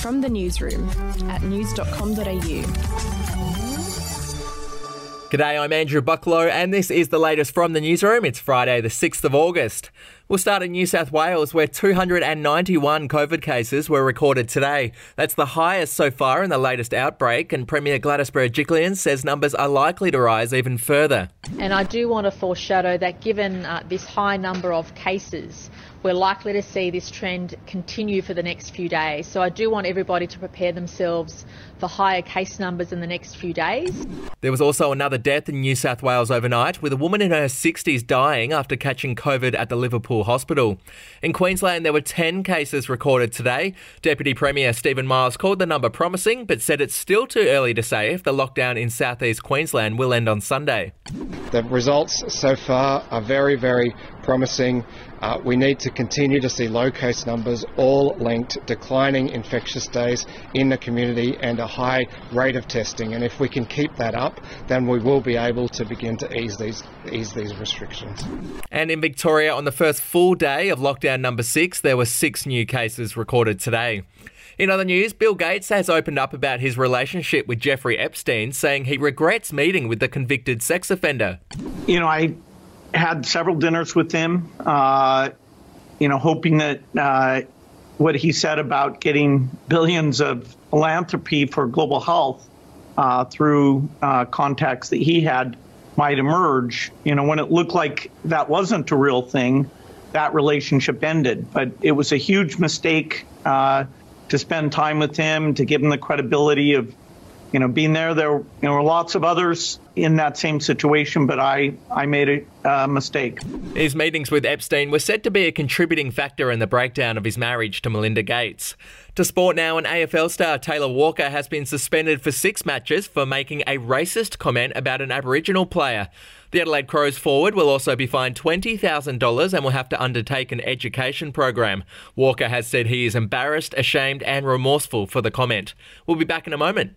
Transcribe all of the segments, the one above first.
From the newsroom at news.com.au. G'day, I'm Andrew Bucklow, and this is the latest from the newsroom. It's Friday, the 6th of August. We'll start in New South Wales, where 291 COVID cases were recorded today. That's the highest so far in the latest outbreak, and Premier Gladys Berejiklian says numbers are likely to rise even further. And I do want to foreshadow that given uh, this high number of cases, we're likely to see this trend continue for the next few days. So I do want everybody to prepare themselves for higher case numbers in the next few days. There was also another death in New South Wales overnight, with a woman in her 60s dying after catching COVID at the Liverpool hospital. In Queensland, there were 10 cases recorded today. Deputy Premier Stephen Miles called the number promising, but said it's still too early to say if the lockdown in southeast Queensland will end on Sunday. The results so far are very, very promising. Uh, we need to continue to see low case numbers, all linked declining infectious days in the community and a high rate of testing. And if we can keep that up, then we will be able to begin to ease these ease these restrictions. And in Victoria, on the first full day of lockdown number six, there were six new cases recorded today. In other news, Bill Gates has opened up about his relationship with Jeffrey Epstein, saying he regrets meeting with the convicted sex offender. You know, I had several dinners with him, uh, you know, hoping that uh, what he said about getting billions of philanthropy for global health uh, through uh, contacts that he had might emerge. You know, when it looked like that wasn't a real thing, that relationship ended. But it was a huge mistake uh, to spend time with him, to give him the credibility of you know, being there, there, you know, were lots of others in that same situation, but I, I made a mistake. His meetings with Epstein were said to be a contributing factor in the breakdown of his marriage to Melinda Gates. To sport now, an AFL star, Taylor Walker, has been suspended for six matches for making a racist comment about an Aboriginal player. The Adelaide Crows forward will also be fined $20,000 and will have to undertake an education program. Walker has said he is embarrassed, ashamed, and remorseful for the comment. We'll be back in a moment.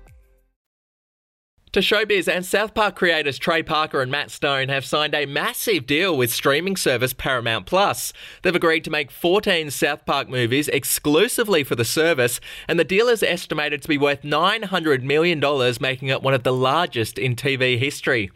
To showbiz and South Park creators Trey Parker and Matt Stone have signed a massive deal with streaming service Paramount Plus. They've agreed to make 14 South Park movies exclusively for the service, and the deal is estimated to be worth $900 million, making it one of the largest in TV history.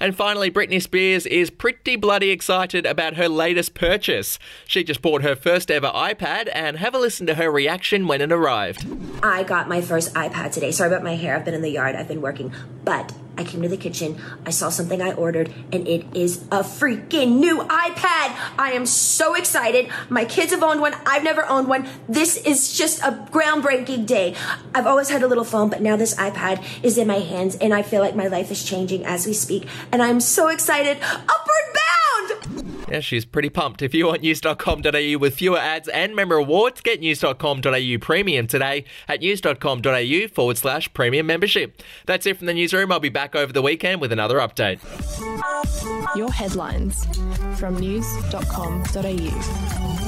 And finally, Britney Spears is pretty bloody excited about her latest purchase. She just bought her first ever iPad, and have a listen to her reaction when it arrived. I got my first iPad today. Sorry about my hair. I've been in the yard. I've been working. But I came to the kitchen, I saw something I ordered, and it is a freaking new iPad. I am so excited. My kids have owned one. I've never owned one. This is just a groundbreaking day. I've always had a little phone, but now this iPad is in my hands, and I feel like my life is changing as we speak. And I'm so excited. Bound! Yeah, she's pretty pumped. If you want news.com.au with fewer ads and member rewards, get news.com.au premium today at news.com.au forward slash premium membership. That's it from the newsroom. I'll be back over the weekend with another update. Your headlines from news.com.au.